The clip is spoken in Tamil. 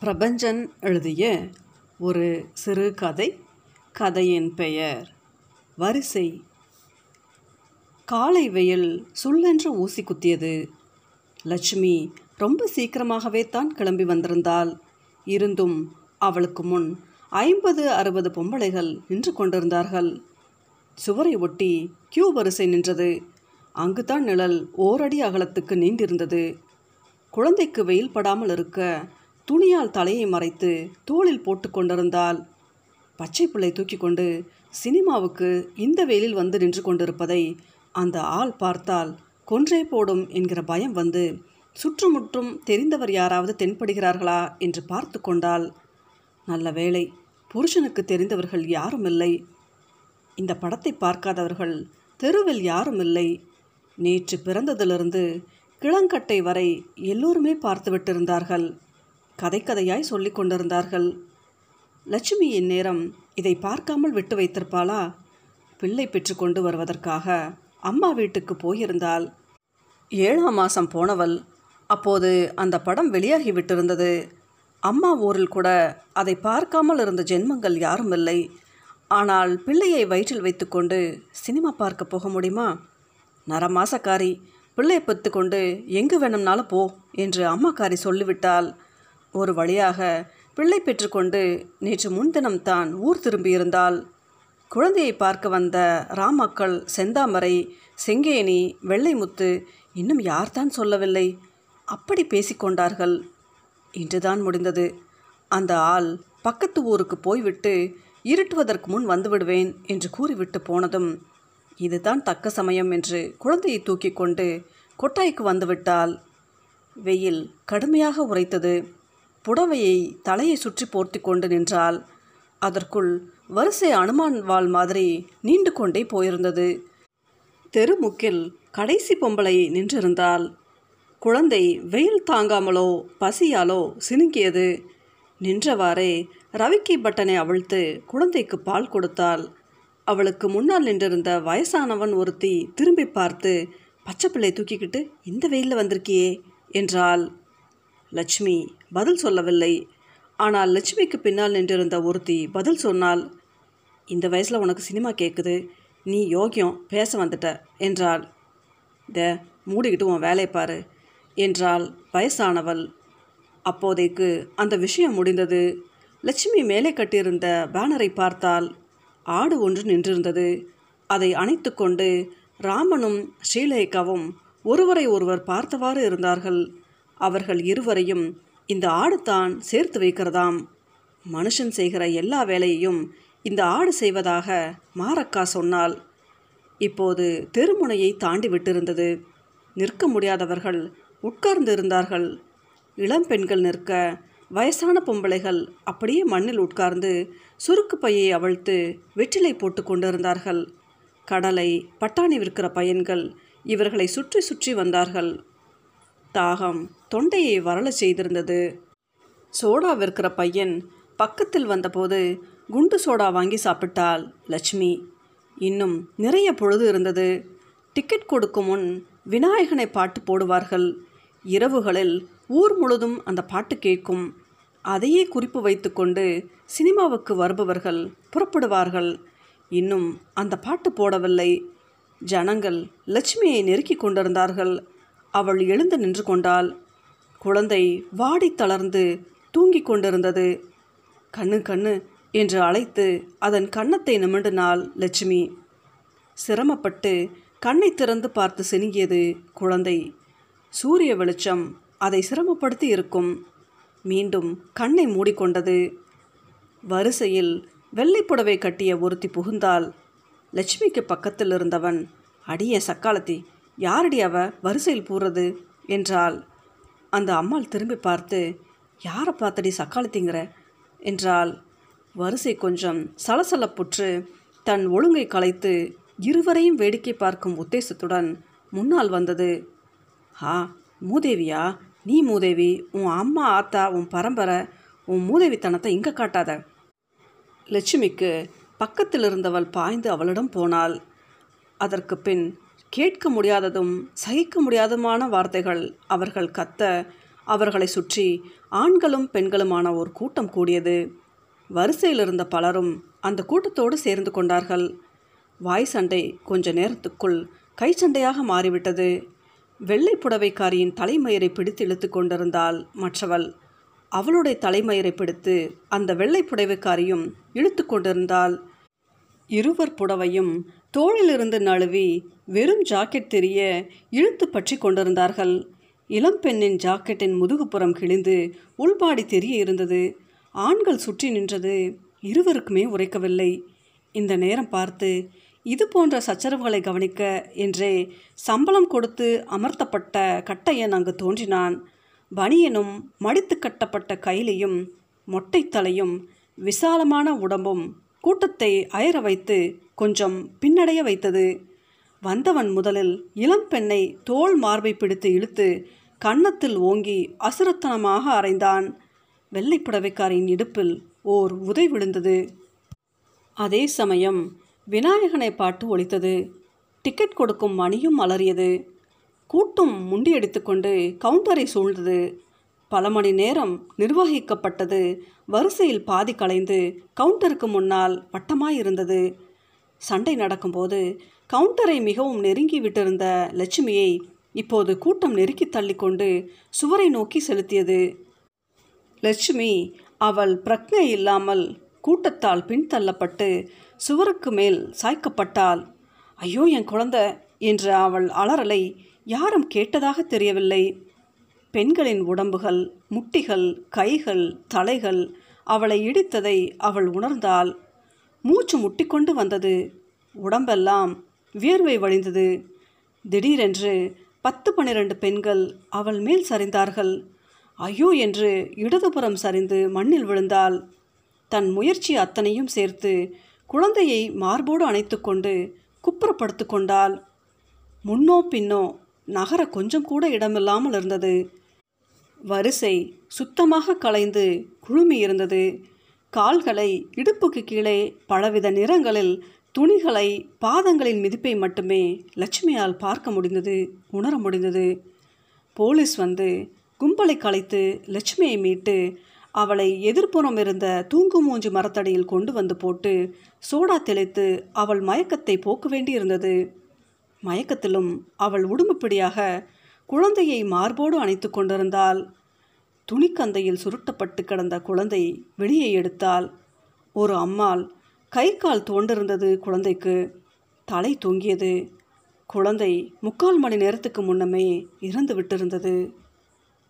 பிரபஞ்சன் எழுதிய ஒரு சிறு கதை கதையின் பெயர் வரிசை. காலை வெயில் சுள்ளென்று ஊசி குத்தியது. லட்சுமி ரொம்ப சீக்கிரமாகவே தான் கிளம்பி வந்திருந்தாள். இருந்தும் அவளுக்கு முன் ஐம்பது அறுபது பொம்பளைகள் நின்று கொண்டிருந்தார்கள். சுவரை ஒட்டி கியூ வரிசை நின்றது. அங்குதான் நிழல் ஓரடி அகலத்துக்கு நீண்டிருந்தது. குழந்தைக்கு வெயில் படாமல் இருக்க துணியால் தலையை மறைத்து தோளில் போட்டு கொண்டிருந்தாள் பச்சை பிள்ளை தூக்கி கொண்டு சினிமாவுக்கு இந்த வெயிலில் வந்து நின்று கொண்டிருப்பதை அந்த ஆள் பார்த்தால் கொன்றே போடும் என்கிற பயம் வந்து சுற்றுமுற்றும் தெரிந்தவர் யாராவது தென்படுகிறார்களா என்று பார்த்து கொண்டாள் நல்ல வேளை புருஷனுக்கு தெரிந்தவர்கள் யாரும் இல்லை. இந்த படத்தை பார்க்காதவர்கள் தெருவில் யாரும் இல்லை. நேற்று பிறந்ததிலிருந்து கிளங்கட்டை வரை எல்லோருமே பார்த்து விட்டிருந்தார்கள் கதை கதையாய் சொல்லிக் கொண்டிருந்தார்கள். லட்சுமி இந்நேரம் இதை பார்க்காமல் விட்டு வைத்திருப்பாளா? பிள்ளை பெற்று கொண்டு வருவதற்காக அம்மா வீட்டுக்கு போயிருந்தால் ஏழாம் மாதம் போனவள். அப்போது அந்த படம் வெளியாகி விட்டிருந்தது. அம்மா ஊரில் கூட அதை பார்க்காமல் இருந்த ஜென்மங்கள் யாரும் இல்லை. ஆனால் பிள்ளையை வயிற்றில் வைத்துக்கொண்டு சினிமா பார்க்க போக முடியுமா? நரமாசக்காரி பிள்ளையை பத்து கொண்டு எங்கு வேணும்னாலும் போ என்று அம்மாக்காரி சொல்லிவிட்டால் ஒரு வழியாக பிள்ளை பெற்றுக்கொண்டு நேற்று முன்தினம் தான் ஊர் திரும்பியிருந்தால் குழந்தையை பார்க்க வந்த ராமக்கள் செந்தாமரை செங்கேணி வெள்ளைமுத்து இன்னும் யார்தான் சொல்லவில்லை. அப்படி பேசிக்கொண்டார்கள் இன்றுதான் முடிந்தது. அந்த ஆள் பக்கத்து ஊருக்கு போய்விட்டு இருட்டுவதற்கு முன் வந்துவிடுவேன் என்று கூறிவிட்டு போனதும் இதுதான் தக்க சமயம் என்று குழந்தையை தூக்கி கொண்டு கொட்டாய்க்கு வந்துவிட்டால் வெயில் கடுமையாக உரைத்தது புடவையை தலையை சுற்றி போர்த்தி கொண்டு நின்றாள். அதற்குள் வரிசை அனுமான் வாள் மாதிரி நீண்டு கொண்டே போயிருந்தது. தெருமுக்கில் கடைசி பொம்பளை நின்றிருந்தாள். குழந்தை வெயில் தாங்காமலோ பசியாலோ சினுங்கியது. நின்றவாறே ரவிக்கி பட்டனை அவிழ்த்து குழந்தைக்கு பால் கொடுத்தாள். அவளுக்கு முன்னால் நின்றிருந்த வயசானவன் ஒருத்தி திரும்பி பார்த்து பச்சை பிள்ளை தூக்கிக்கிட்டு இந்த வெயிலில் வந்திருக்கியே என்றாள். லட்சுமி பதில் சொல்லவில்லை. ஆனால் லட்சுமிக்கு பின்னால் நின்றிருந்த ஒருத்தி பதில் சொன்னாள் இந்த வயசில் உனக்கு சினிமா கேட்குது நீ யோகியம் பேச வந்துட்ட என்றாள். த மூடிக்கிட்டு உன் வேலையை பாரு என்றாள் வயசானவள். அப்போதைக்கு அந்த விஷயம் முடிந்தது. லட்சுமி மேலே கட்டியிருந்த பேனரை பார்த்தால் ஆடு ஒன்று நின்றிருந்தது. அதை அணைத்து கொண்டு ராமனும் ஸ்ரீலேகாவும் ஒருவரை ஒருவர் பார்த்தவாறு இருந்தார்கள். அவர்கள் இருவரையும் இந்த ஆடு தான் சேர்த்து வைக்கிறதாம். மனுஷன் செய்கிற எல்லா வேலையையும் இந்த ஆடு செய்வதாக மாரக்கா சொன்னால் இப்போது தெருமுனையை தாண்டி விட்டிருந்தது. நிற்க முடியாதவர்கள் உட்கார்ந்து இருந்தார்கள். இளம் பெண்கள் நிற்க வயசான பொம்பளைகள் அப்படியே மண்ணில் உட்கார்ந்து சுருக்கு பையை அவிழ்த்து வெற்றிலை போட்டு கொண்டிருந்தார்கள். கடலை பட்டாணி விற்கிற பையன்கள் இவர்களை சுற்றி சுற்றி வந்தார்கள். தாகம் தொண்டையை வரலச் செய்திருந்தது. சோடா விற்கிற பையன் பக்கத்தில் வந்தபோது குண்டு சோடா வாங்கி சாப்பிட்டாள் லட்சுமி. இன்னும் நிறைய பொழுது இருந்தது. டிக்கெட் கொடுக்கும் முன் விநாயகனை பாட்டு போடுவார்கள். இரவுகளில் ஊர் முழுதும் அந்த பாட்டு கேட்கும். அதையே குறிப்பு வைத்துக்கொண்டு சினிமாவுக்கு வருபவர்கள் புறப்படுவார்கள். இன்னும் அந்த பாட்டு போடவில்லை. ஜனங்கள் லட்சுமியை நெருக்கி கொண்டிருந்தார்கள். அவள் எழுந்து நின்று கொண்டாள். குழந்தை வாடி தளர்ந்து தூங்கிக் கொண்டிருந்தது. கண்ணு கண்ணு என்று அழைத்து அதன் கன்னத்தை நிமிண்டினாள் லட்சுமி. சிரமப்பட்டு கண்ணை திறந்து பார்த்து செனுங்கியது குழந்தை. சூரிய வெளிச்சம் அதை சிரமப்படுத்தி இருக்கும். மீண்டும் கண்ணை மூடிக்கொண்டது. வரிசையில் வெள்ளை புடவை கட்டிய ஒருத்தி புகுந்தாள். லட்சுமிக்கு பக்கத்தில் இருந்தவன் அடிய சக்காலத்தி யாரடி அவ? வரிசையில் போடுறது என்றாள். அந்த அம்மாள் திரும்பி பார்த்து யாரை பார்த்தடி சக்காலத்திங்கிற என்றாள். வரிசை கொஞ்சம் சலசலப்புற்று தன் ஒழுங்கை கலைத்து இருவரையும் வேடிக்கை பார்க்கும் உத்தேசத்துடன் முன்னால் வந்தது. ஆ மூதேவியா? நீ மூதேவி உன் அம்மா ஆத்தா உன் பரம்பரை உன் மூதேவித்தனத்தை இங்கே காட்டாத. லட்சுமிக்கு பக்கத்தில் இருந்தவள் பாய்ந்து அவளிடம் போனாள். அதற்கு பின் கேட்க முடியாததும் சகிக்க முடியாததுமான வார்த்தைகள் அவர்கள் கத்த அவர்களை சுற்றி ஆண்களும் பெண்களுமான ஒரு கூட்டம் கூடியது. வரிசையில் இருந்த பலரும் அந்த கூட்டத்தோடு சேர்ந்து கொண்டார்கள். வாய் சண்டை கொஞ்ச நேரத்துக்குள் கை சண்டையாக மாறிவிட்டது. வெள்ளை புடவைக்காரியின் தலைமயிரை பிடித்து இழுத்து கொண்டிருந்தால் மற்றவள். அவளுடைய தலைமயிரை பிடித்து அந்த வெள்ளை புடவைக்காரியும் இழுத்து கொண்டிருந்தால் இருவர் புடவையும் தோளிலிருந்து நழுவி வெறும் ஜாக்கெட் தெரிய இழுத்து பற்றி கொண்டிருந்தார்கள். இளம்பெண்ணின் ஜாக்கெட்டின் முதுகுப்புறம் கிழிந்து உள்பாடி தெரிய இருந்தது. ஆண்கள் சுற்றி நின்றது. இருவருக்குமே உரைக்கவில்லை. இந்த நேரம் பார்த்து இது போன்ற சச்சரவுகளை கவனிக்க என்றே சம்பளம் கொடுத்து அமர்த்தப்பட்ட கட்டையன் அங்கு தோன்றினான். பனியனும் மடித்து கட்டப்பட்ட கைலியும் மொட்டைத்தலையும் விசாலமான உடம்பும் கூட்டத்தை அயர வைத்து கொஞ்சம் பின்னடைய வைத்தது. வந்தவன் முதலில் இளம் பெண்ணை தோல் மார்பை பிடித்து இழுத்து கன்னத்தில் ஓங்கி அசுரத்தனமாக அரைந்தான் வெள்ளைப்புடவைக்காரின் இடுப்பில் ஓர் உதை விழுந்தது. அதே சமயம் விநாயகனை பாட்டு ஒலித்தது. டிக்கெட் கொடுக்கும் மணியும் அலறியது. கூட்டம் முண்டியடித்துக்கொண்டு கவுண்டரை சூழ்ந்தது. பல மணி நேரம் நிர்வகிக்கப்பட்டது. வரிசையில் பாதி கலைந்து கவுண்டருக்கு முன்னால் வட்டமாயிருந்தது. சண்டை நடக்கும்போது கவுண்டரை மிகவும் நெருங்கி விட்டிருந்த லட்சுமியை இப்போது கூட்டம் நெருக்கி தள்ளிக்கொண்டு சுவரை நோக்கி செலுத்தியது. லட்சுமி அவள் பிரக்ஞை இல்லாமல் கூட்டத்தால் பின்தள்ளப்பட்டு சுவருக்கு மேல் சாய்க்கப்பட்டாள். ஐயோ என் குழந்தை! என்ற அவள் அலறலை. யாரும் கேட்டதாக தெரியவில்லை. பெண்களின் உடம்புகள் முட்டிகள் கைகள் தலைகள் அவளை இடித்ததை அவள் உணர்ந்தாள். மூச்சு முட்டிக்கொண்டு வந்தது. உடம்பெல்லாம் வியர்வை வழிந்தது. திடீரென்று பத்து பன்னிரண்டு பெண்கள் அவள் மேல் சரிந்தார்கள். ஐயோ என்று இடதுபுறம் சரிந்து மண்ணில் விழுந்தாள். தன் முயற்சி அத்தனையும் சேர்த்து குழந்தையை மார்போடு அணைத்துக்கொண்டு குப்புறப்படுத்து கொண்டாள். முன்னோ பின்னோ நகர கொஞ்சம் கூட இடமில்லாமல் இருந்தது. வரிசை சுத்தமாக கலைந்து குழுமி இருந்தது. கால்களை இடுப்புக்கு கீழே பலவித நிறங்களில் துணிகளை பாதங்களின் மிதிப்பை மட்டுமே லட்சுமியால் பார்க்க முடிந்தது உணர முடிந்தது. போலீஸ் வந்து கும்பலை கலைத்து லட்சுமியை மீட்டு அவளை எதிர்ப்புறம் இருந்த தூங்கு மூஞ்சி மரத்தடியில் கொண்டு வந்து போட்டு சோடா தெளித்து அவள் மயக்கத்தை போக்க வேண்டியிருந்தது. மயக்கத்திலும் அவள் உடும்புப்பிடியாக குழந்தையை மார்போடு அணைத்து கொண்டிருந்தாள். துணிக்கந்தையில் சுருட்டப்பட்டு கிடந்த குழந்தை வெளியே எடுத்தாள். ஒரு அம்மாள் கை கால் தோண்டிருந்தது குழந்தைக்கு. தலை தொங்கியது. குழந்தை முக்கால் மணி நேரத்துக்கு முன்னமே இறந்து விட்டிருந்தது.